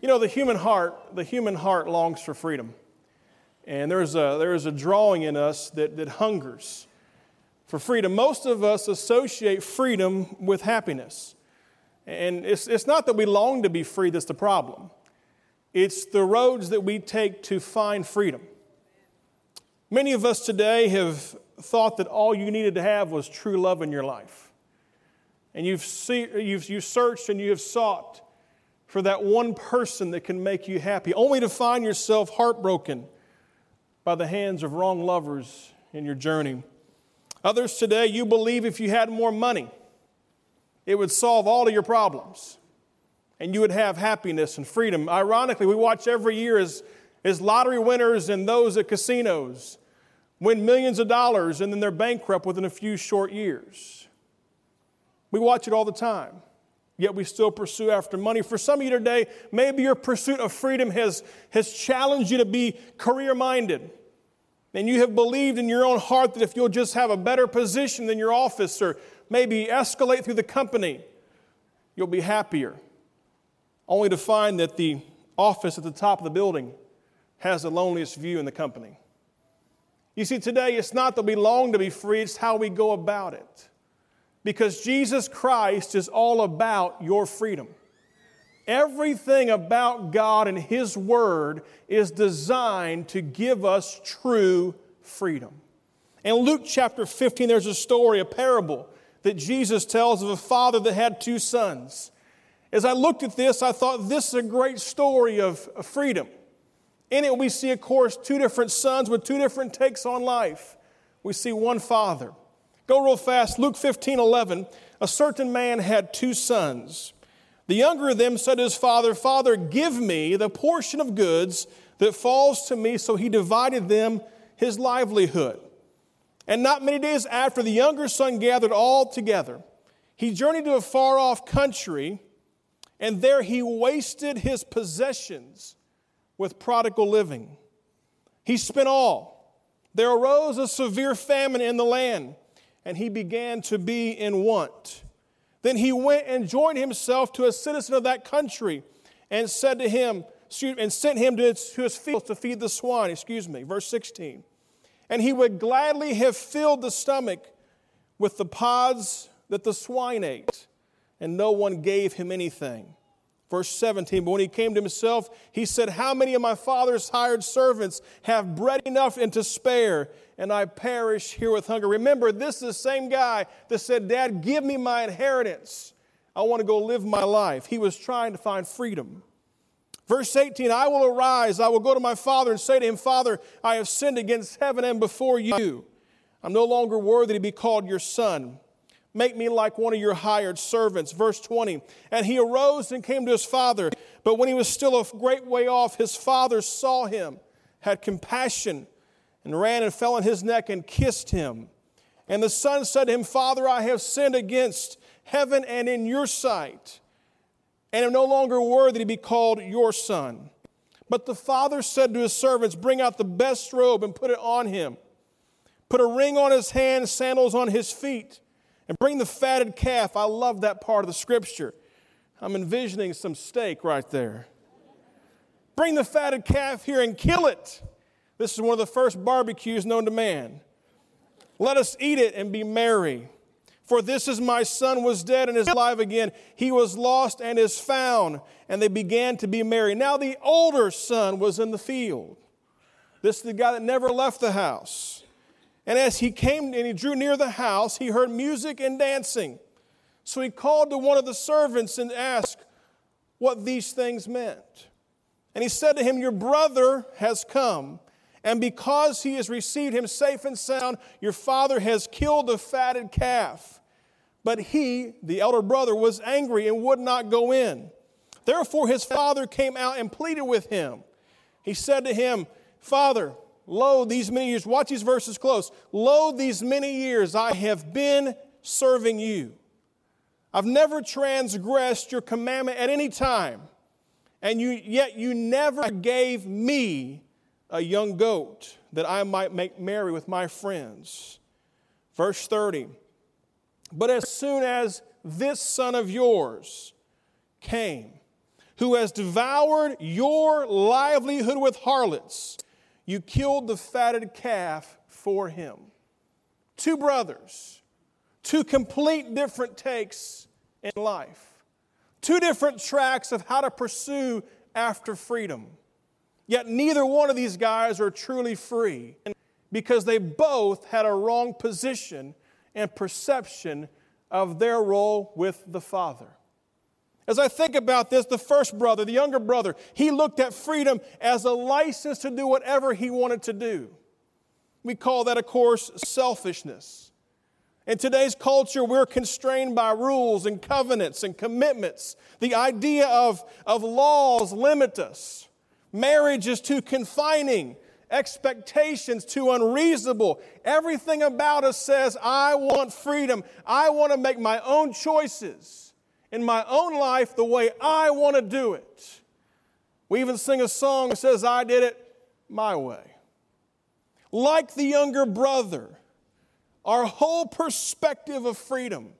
You know, the human heart, the human heart longs for freedom. And there's a, there is a drawing in us that, that hungers for freedom. Most of us associate freedom with happiness. And it's, it's not that we long to be free that's the problem, it's the roads that we take to find freedom. Many of us today have thought that all you needed to have was true love in your life. And you've, see, you've, you've searched and you have sought for that one person that can make you happy, only to find yourself heartbroken by the hands of wrong lovers in your journey. Others today, you believe if you had more money, it would solve all of your problems and you would have happiness and freedom. Ironically, we watch every year as, as lottery winners and those at casinos win millions of dollars and then they're bankrupt within a few short years. We watch it all the time, yet we still pursue after money. For some of you today, maybe your pursuit of freedom has, has challenged you to be career minded. And you have believed in your own heart that if you'll just have a better position than your office or maybe escalate through the company, you'll be happier. Only to find that the office at the top of the building has the loneliest view in the company. You see, today it's not that we long to be free, it's how we go about it. Because Jesus Christ is all about your freedom. Everything about God and His Word is designed to give us true freedom. In Luke chapter 15, there's a story, a parable that Jesus tells of a father that had two sons. As I looked at this, I thought this is a great story of freedom. In it, we see, of course, two different sons with two different takes on life. We see one father. Go real fast. Luke 15 11. A certain man had two sons. The younger of them said to his father, Father, give me the portion of goods that falls to me. So he divided them his livelihood. And not many days after, the younger son gathered all together. He journeyed to a far off country, and there he wasted his possessions with prodigal living. He spent all. There arose a severe famine in the land, and he began to be in want. Then he went and joined himself to a citizen of that country and said to him, and sent him to his, to his fields to feed the swine. Excuse me, verse 16. And he would gladly have filled the stomach with the pods that the swine ate, and no one gave him anything. Verse 17, but when he came to himself, he said, How many of my father's hired servants have bread enough and to spare, and I perish here with hunger? Remember, this is the same guy that said, Dad, give me my inheritance. I want to go live my life. He was trying to find freedom. Verse 18, I will arise, I will go to my father and say to him, Father, I have sinned against heaven and before you. I'm no longer worthy to be called your son. Make me like one of your hired servants. Verse 20. And he arose and came to his father. But when he was still a great way off, his father saw him, had compassion, and ran and fell on his neck and kissed him. And the son said to him, Father, I have sinned against heaven and in your sight, and am no longer worthy to be called your son. But the father said to his servants, Bring out the best robe and put it on him. Put a ring on his hand, sandals on his feet and bring the fatted calf. I love that part of the scripture. I'm envisioning some steak right there. Bring the fatted calf here and kill it. This is one of the first barbecues known to man. Let us eat it and be merry. For this is my son was dead and is alive again. He was lost and is found. And they began to be merry. Now the older son was in the field. This is the guy that never left the house. And as he came and he drew near the house, he heard music and dancing. So he called to one of the servants and asked what these things meant. And he said to him, Your brother has come, and because he has received him safe and sound, your father has killed the fatted calf. But he, the elder brother, was angry and would not go in. Therefore his father came out and pleaded with him. He said to him, Father, Lo, these many years, watch these verses close. Lo, these many years I have been serving you. I've never transgressed your commandment at any time, and you, yet you never gave me a young goat that I might make merry with my friends. Verse 30 But as soon as this son of yours came, who has devoured your livelihood with harlots. You killed the fatted calf for him. Two brothers, two complete different takes in life, two different tracks of how to pursue after freedom. Yet neither one of these guys are truly free because they both had a wrong position and perception of their role with the Father. As I think about this, the first brother, the younger brother, he looked at freedom as a license to do whatever he wanted to do. We call that, of course, selfishness. In today's culture, we're constrained by rules and covenants and commitments. The idea of, of laws limit us. Marriage is too confining, expectations too unreasonable. Everything about us says, I want freedom. I want to make my own choices in my own life the way I want to do it. We even sing a song that says, I did it my way. Like the younger brother, our whole perspective of freedom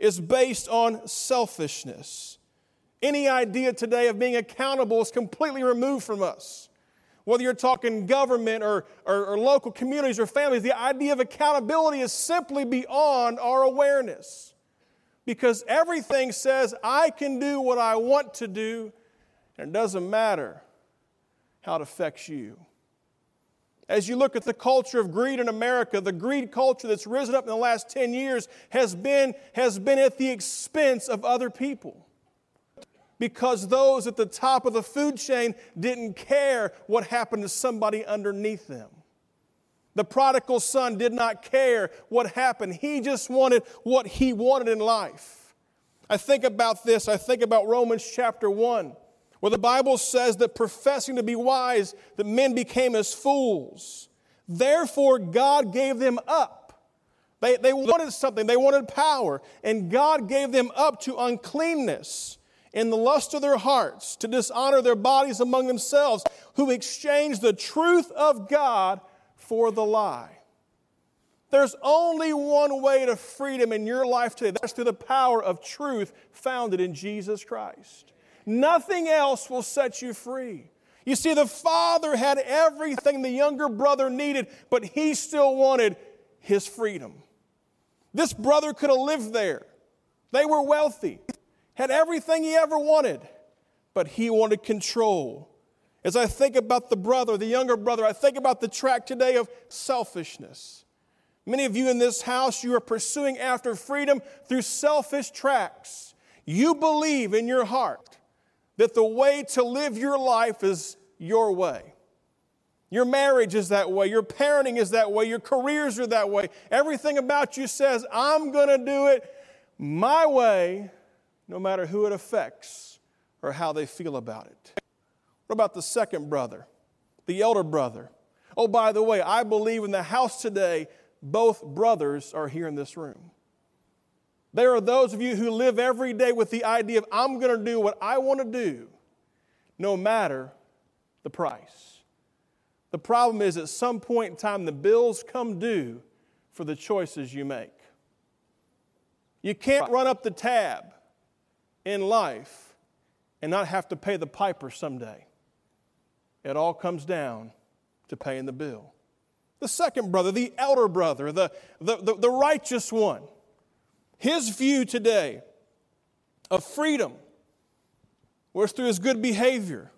is based on selfishness. Any idea today of being accountable is completely removed from us. Whether you're talking government or, or, or, local communities or families, the idea of accountability is simply beyond our awareness because everything says I can do what I want to do, and it doesn't matter how it affects you. As you look at the culture of greed in America, the greed culture that's risen up in the last 10 years has been, has been at the expense of other people. Because those at the top of the food chain didn't care what happened to somebody underneath them. The prodigal son did not care what happened. He just wanted what he wanted in life. I think about this. I think about Romans chapter 1, where the Bible says that professing to be wise, that men became as fools. Therefore, God gave them up. They, they wanted something, they wanted power, and God gave them up to uncleanness in the lust of their hearts, to dishonor their bodies among themselves, who exchanged the truth of God for the lie. There's only one way to freedom in your life today. That's through the power of truth founded in Jesus Christ. Nothing else will set you free. You see, the father had everything the younger brother needed, but he still wanted his freedom. This brother could have lived there. They were wealthy, had everything he ever wanted, but he wanted control. As I think about the brother, the younger brother, I think about the track today of selfishness. Many of you in this house, you are pursuing after freedom through selfish tracks. You believe in your heart that the way to live your life is your way. Your marriage is that way. Your parenting is that way. Your careers are that way. Everything about you says, I'm going to do it my way, no matter who it affects or how they feel about it. What about the second brother, the elder brother? Oh, by the way, I believe in the house today, both brothers are here in this room. There are those of you who live every day with the idea of, I'm going to do what I want to do, no matter the price. The problem is, at some point in time, the bills come due for the choices you make. You can't run up the tab in life and not have to pay the piper someday. It all comes down to paying the bill. The second brother, the elder brother, the, the, the, the righteous one, his view today of freedom was through his good behavior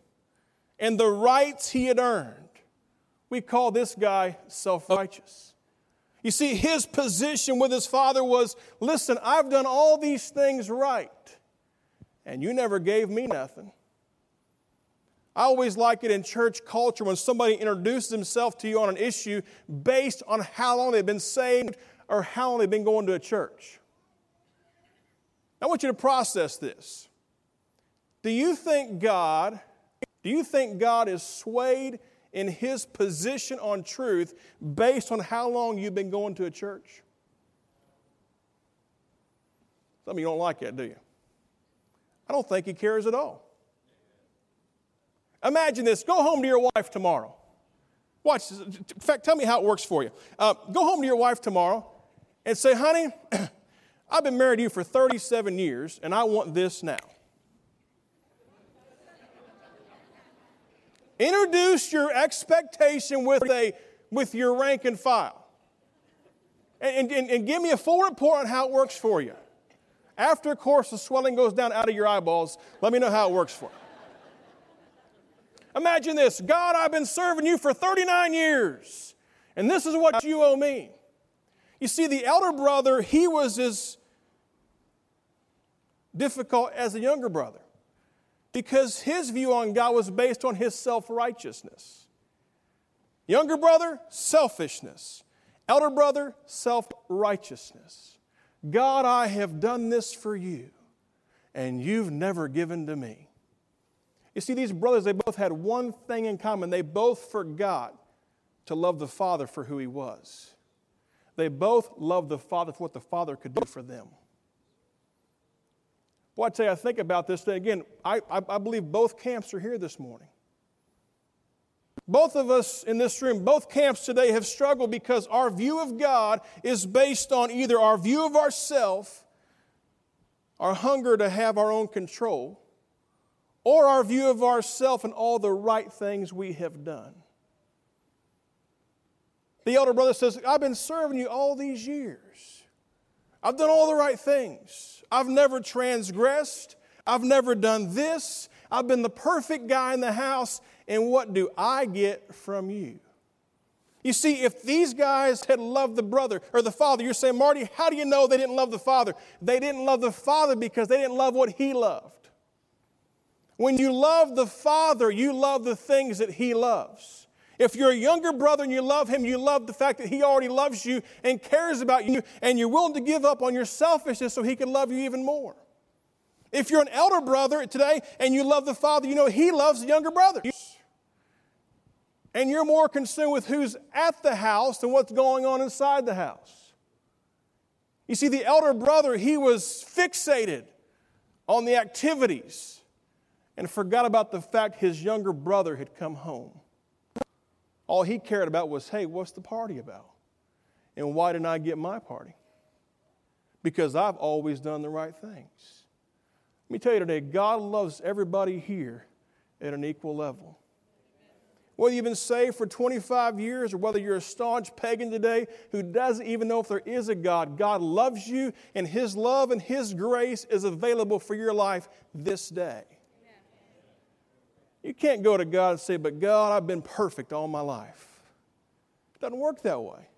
and the rights he had earned. We call this guy self righteous. You see, his position with his father was listen, I've done all these things right, and you never gave me nothing. I always like it in church culture when somebody introduces themselves to you on an issue based on how long they've been saved or how long they've been going to a church. I want you to process this. Do you think God, do you think God is swayed in his position on truth based on how long you've been going to a church? Some of you don't like that, do you? I don't think he cares at all. Imagine this go home to your wife tomorrow. Watch, in fact, tell me how it works for you. Uh, go home to your wife tomorrow and say, honey, I've been married to you for 37 years and I want this now. Introduce your expectation with, a, with your rank and file. And, and, and give me a full report on how it works for you. After, of course, the swelling goes down out of your eyeballs, let me know how it works for you. Imagine this God, I've been serving you for 39 years, and this is what you owe me. You see, the elder brother, he was as difficult as the younger brother because his view on God was based on his self righteousness. Younger brother, selfishness. Elder brother, self righteousness. God, I have done this for you, and you've never given to me. You see, these brothers, they both had one thing in common. They both forgot to love the Father for who He was. They both loved the Father for what the Father could do for them. Boy, I tell you, I think about this day again. I, I, I believe both camps are here this morning. Both of us in this room, both camps today have struggled because our view of God is based on either our view of ourself, our hunger to have our own control, or our view of ourself and all the right things we have done. The elder brother says, I've been serving you all these years. I've done all the right things. I've never transgressed. I've never done this. I've been the perfect guy in the house, and what do I get from you? You see, if these guys had loved the brother or the father, you're saying, Marty, how do you know they didn't love the father? They didn't love the father because they didn't love what he loved. When you love the father, you love the things that he loves. If you're a younger brother and you love him, you love the fact that he already loves you and cares about you, and you're willing to give up on your selfishness so he can love you even more. If you're an elder brother today and you love the father, you know he loves the younger brothers. And you're more concerned with who's at the house than what's going on inside the house. You see, the elder brother, he was fixated on the activities and forgot about the fact his younger brother had come home. All he cared about was, hey, what's the party about? And why didn't I get my party? Because I've always done the right things. Let me tell you today, God loves everybody here at an equal level. Whether you've been saved for 25 years or whether you're a staunch pagan today who doesn't even know if there is a God, God loves you and His love and His grace is available for your life this day. You can't go to God and say, But God, I've been perfect all my life. It doesn't work that way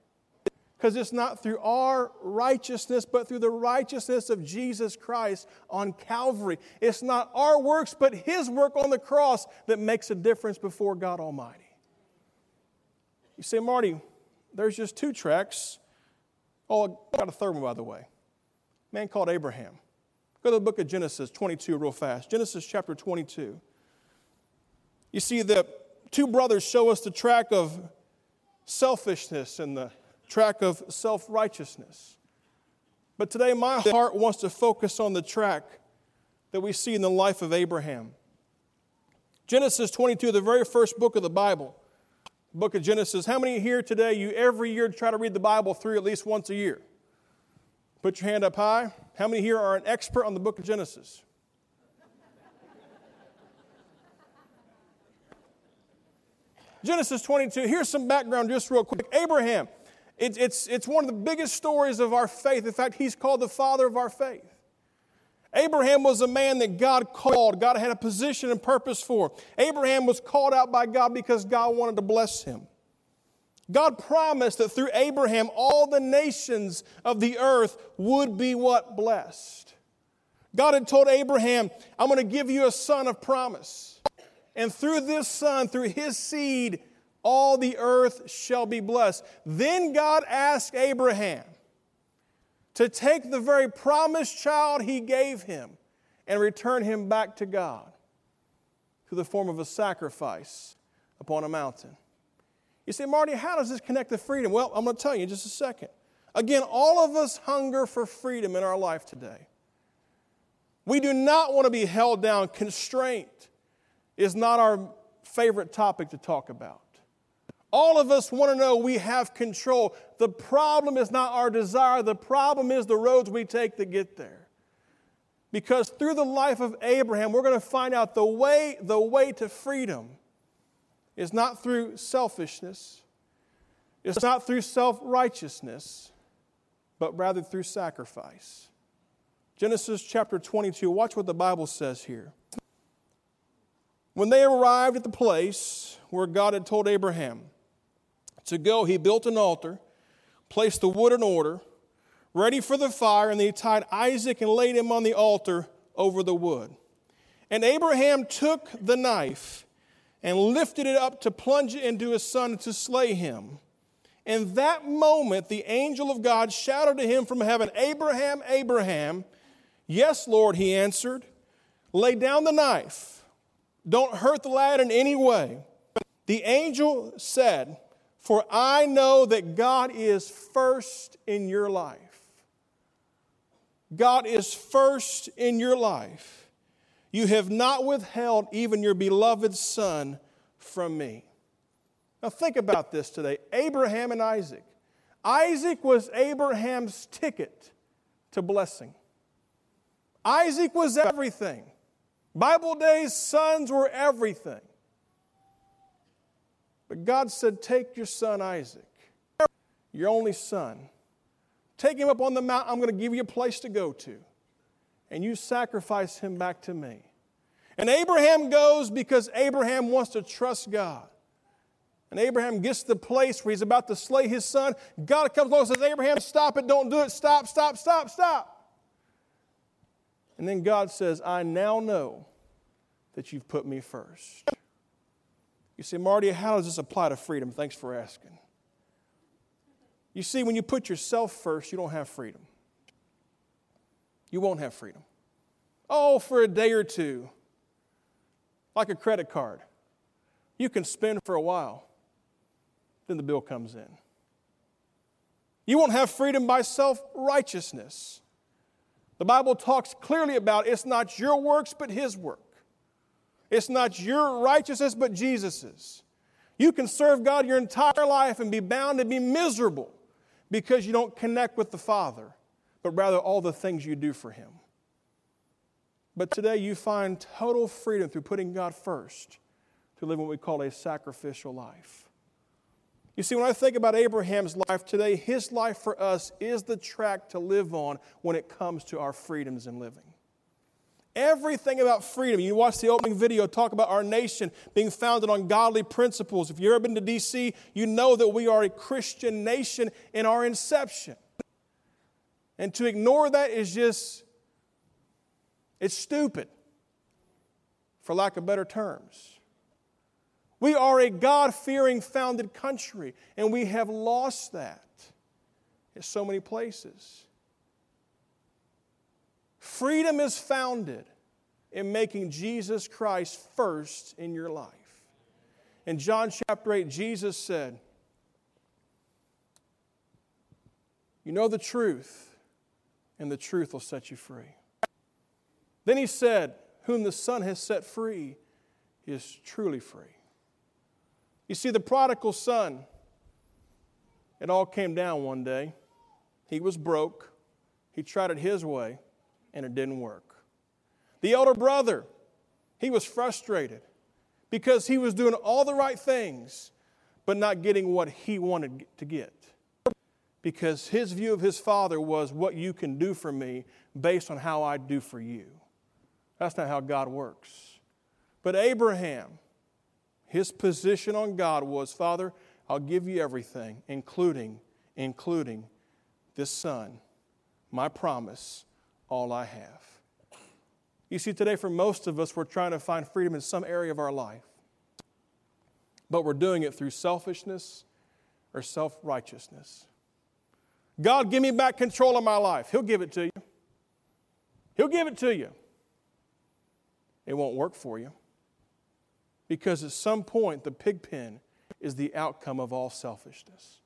because it's not through our righteousness, but through the righteousness of Jesus Christ on Calvary. It's not our works, but His work on the cross that makes a difference before God Almighty. You say, Marty, there's just two tracks. Oh, I got a third one, by the way. A man called Abraham. Go to the book of Genesis 22 real fast. Genesis chapter 22. You see, the two brothers show us the track of selfishness and the track of self righteousness. But today, my heart wants to focus on the track that we see in the life of Abraham. Genesis 22, the very first book of the Bible, book of Genesis. How many here today, you every year try to read the Bible through at least once a year? Put your hand up high. How many here are an expert on the book of Genesis? Genesis 22, here's some background just real quick. Abraham, it, it's, it's one of the biggest stories of our faith. In fact, he's called the father of our faith. Abraham was a man that God called. God had a position and purpose for. Abraham was called out by God because God wanted to bless him. God promised that through Abraham, all the nations of the earth would be what? Blessed. God had told Abraham, I'm going to give you a son of promise. And through this son, through his seed, all the earth shall be blessed. Then God asked Abraham to take the very promised child he gave him and return him back to God through the form of a sacrifice upon a mountain. You say, Marty, how does this connect to freedom? Well, I'm going to tell you in just a second. Again, all of us hunger for freedom in our life today. We do not want to be held down. Constraint is not our favorite topic to talk about. All of us want to know we have control. The problem is not our desire, the problem is the roads we take to get there. Because through the life of Abraham, we're going to find out the way, the way to freedom is not through selfishness, it's not through self righteousness, but rather through sacrifice. Genesis chapter 22, watch what the Bible says here. When they arrived at the place where God had told Abraham to go, he built an altar, placed the wood in order, ready for the fire, and he tied Isaac and laid him on the altar over the wood. And Abraham took the knife and lifted it up to plunge it into his son to slay him. In that moment, the angel of God shouted to him from heaven, Abraham, Abraham. Yes, Lord, he answered. Lay down the knife. Don't hurt the lad in any way. The angel said, For I know that God is first in your life. God is first in your life. You have not withheld even your beloved son from me. Now, think about this today Abraham and Isaac. Isaac was Abraham's ticket to blessing. Isaac was everything. Bible days, sons were everything. But God said, Take your son Isaac, your only son. Take him up on the mountain. I'm going to give you a place to go to. And you sacrifice him back to me. And Abraham goes because Abraham wants to trust God. And Abraham gets to the place where he's about to slay his son. God comes along and says, Abraham, stop it, don't do it, stop, stop, stop, stop. And then God says, I now know that you've put me first. You say, Marty, how does this apply to freedom? Thanks for asking. You see, when you put yourself first, you don't have freedom. You won't have freedom. Oh, for a day or two, like a credit card. You can spend for a while, then the bill comes in. You won't have freedom by self righteousness. The Bible talks clearly about it's not your works, but His work. It's not your righteousness, but Jesus's. You can serve God your entire life and be bound to be miserable because you don't connect with the Father, but rather all the things you do for Him. But today you find total freedom through putting God first to live what we call a sacrificial life. You see, when I think about Abraham's life today, his life for us is the track to live on when it comes to our freedoms in living. Everything about freedom. You watch the opening video talk about our nation being founded on godly principles. If you've ever been to D.C., you know that we are a Christian nation in our inception. And to ignore that is just, it's stupid, for lack of better terms. We are a God fearing founded country, and we have lost that in so many places. Freedom is founded in making Jesus Christ first in your life. In John chapter 8, Jesus said, You know the truth, and the truth will set you free. Then he said, Whom the Son has set free is truly free. You see, the prodigal son, it all came down one day. He was broke, he tried it his way, and it didn't work. The elder brother, he was frustrated because he was doing all the right things, but not getting what he wanted to get. Because his view of his father was what you can do for me based on how I do for you. That's not how God works. But Abraham, his position on God was, Father, I'll give you everything, including, including this son, my promise, all I have. You see, today for most of us, we're trying to find freedom in some area of our life, but we're doing it through selfishness or self righteousness. God, give me back control of my life. He'll give it to you. He'll give it to you. It won't work for you. Because at some point, the pig pen is the outcome of all selfishness.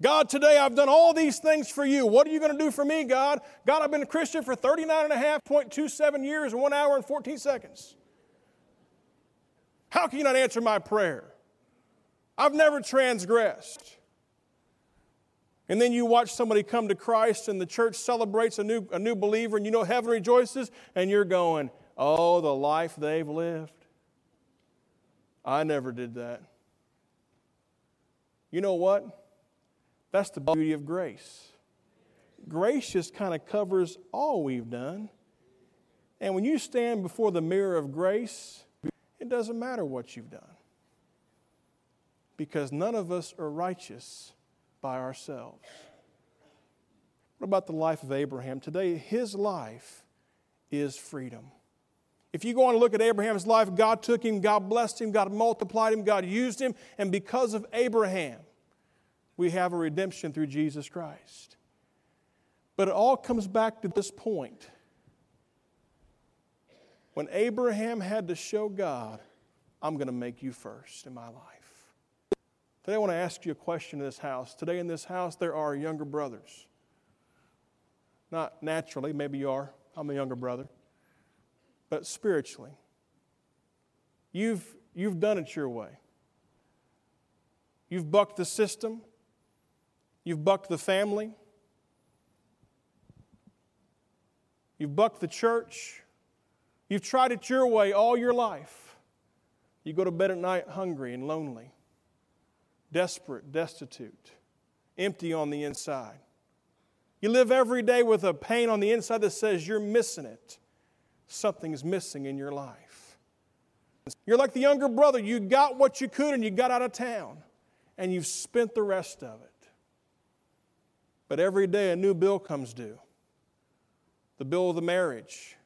God, today I've done all these things for you. What are you going to do for me, God? God, I've been a Christian for 39 and a half, 0.27 years, one hour and 14 seconds. How can you not answer my prayer? I've never transgressed. And then you watch somebody come to Christ and the church celebrates a new, a new believer and you know heaven rejoices and you're going, oh, the life they've lived. I never did that. You know what? That's the beauty of grace. Grace just kind of covers all we've done. And when you stand before the mirror of grace, it doesn't matter what you've done. Because none of us are righteous by ourselves. What about the life of Abraham? Today, his life is freedom. If you go on and look at Abraham's life, God took him, God blessed him, God multiplied him, God used him, and because of Abraham, we have a redemption through Jesus Christ. But it all comes back to this point. When Abraham had to show God, I'm going to make you first in my life. Today, I want to ask you a question in this house. Today, in this house, there are younger brothers. Not naturally, maybe you are. I'm a younger brother. But spiritually, you've, you've done it your way. You've bucked the system, you've bucked the family, you've bucked the church, you've tried it your way all your life. You go to bed at night hungry and lonely, desperate, destitute, empty on the inside. You live every day with a pain on the inside that says you're missing it. Something's missing in your life. You're like the younger brother. You got what you could and you got out of town, and you've spent the rest of it. But every day a new bill comes due the bill of the marriage,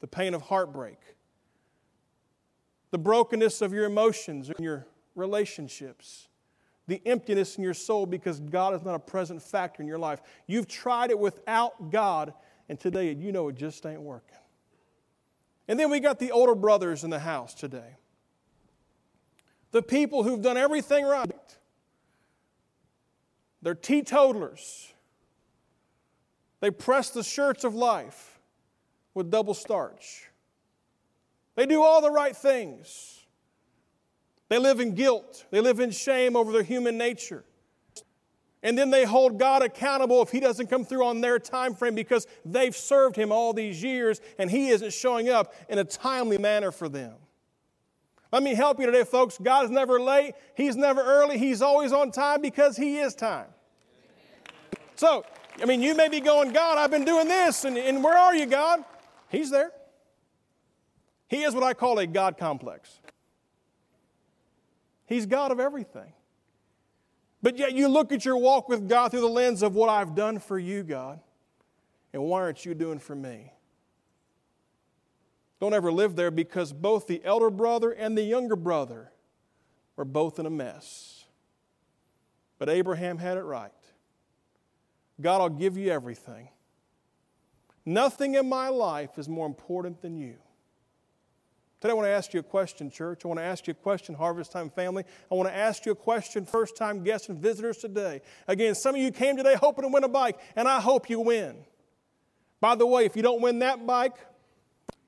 the pain of heartbreak, the brokenness of your emotions and your relationships the emptiness in your soul because God is not a present factor in your life. You've tried it without God, and today you know it just ain't working. And then we got the older brothers in the house today. The people who've done everything right. They're teetotalers. They press the shirts of life with double starch. They do all the right things. They live in guilt. They live in shame over their human nature. And then they hold God accountable if He doesn't come through on their time frame because they've served Him all these years and He isn't showing up in a timely manner for them. Let me help you today, folks. God is never late, He's never early, He's always on time because He is time. So, I mean, you may be going, God, I've been doing this, and, and where are you, God? He's there. He is what I call a God complex. He's God of everything. But yet you look at your walk with God through the lens of what I've done for you, God, and why aren't you doing for me? Don't ever live there because both the elder brother and the younger brother were both in a mess. But Abraham had it right. God, I'll give you everything. Nothing in my life is more important than you. Today, I want to ask you a question, church. I want to ask you a question, Harvest Time family. I want to ask you a question, first time guests and visitors today. Again, some of you came today hoping to win a bike, and I hope you win. By the way, if you don't win that bike,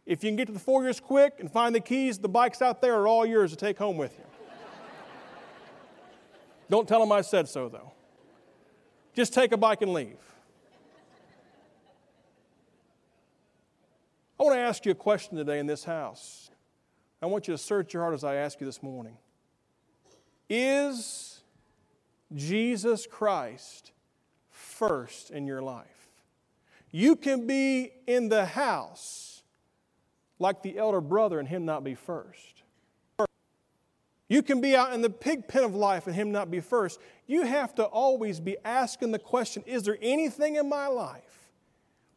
if you can get to the foyers quick and find the keys, the bikes out there are all yours to take home with you. don't tell them I said so, though. Just take a bike and leave. I want to ask you a question today in this house. I want you to search your heart as I ask you this morning. Is Jesus Christ first in your life? You can be in the house like the elder brother and him not be first. You can be out in the pig pen of life and him not be first. You have to always be asking the question is there anything in my life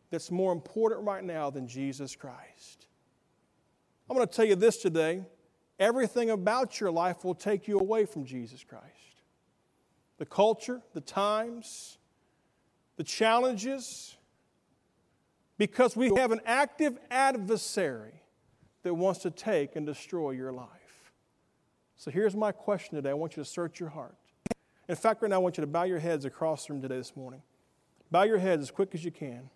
that's more important right now than Jesus Christ? I'm going to tell you this today everything about your life will take you away from Jesus Christ. The culture, the times, the challenges, because we have an active adversary that wants to take and destroy your life. So here's my question today. I want you to search your heart. In fact, right now, I want you to bow your heads across the room today this morning. Bow your heads as quick as you can.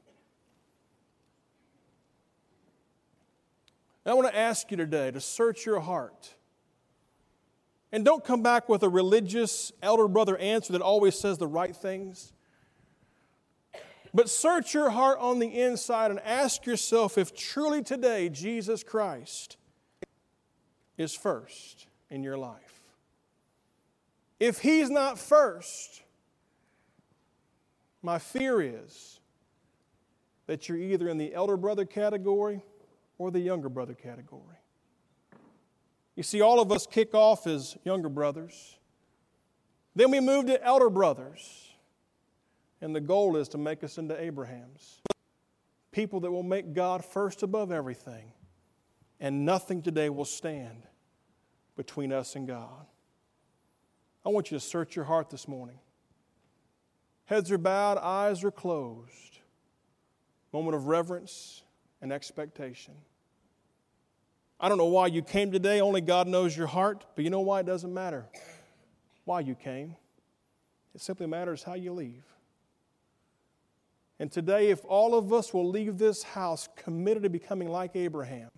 I want to ask you today to search your heart. And don't come back with a religious elder brother answer that always says the right things. But search your heart on the inside and ask yourself if truly today Jesus Christ is first. in your life. If He's not first, my fear is that you're either in the elder brother category or the younger brother category. You see, all of us kick off as younger brothers. Then we move to elder brothers. And the goal is to make us into Abrahams. People that will make God first above everything. And nothing today will stand between us and God. I want you to search your heart this morning. Heads are bowed, eyes are closed. Moment of reverence and expectation. I don't know why you came today, only God knows your heart, but you know why it doesn't matter why you came. It simply matters how you leave. And today, if all of us will leave this house committed to becoming like Abraham,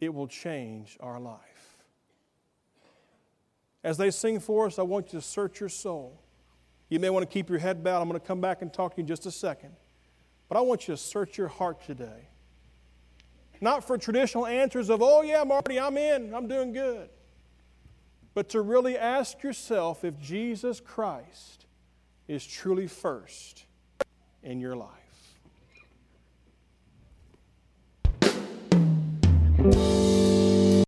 it will change our life. As they sing for us, I want you to search your soul. You may want to keep your head bowed. I'm going to come back and talk to you in just a second. But I want you to search your heart today. Not for traditional answers of, oh, yeah, Marty, I'm in, I'm doing good. But to really ask yourself if Jesus Christ is truly first in your life.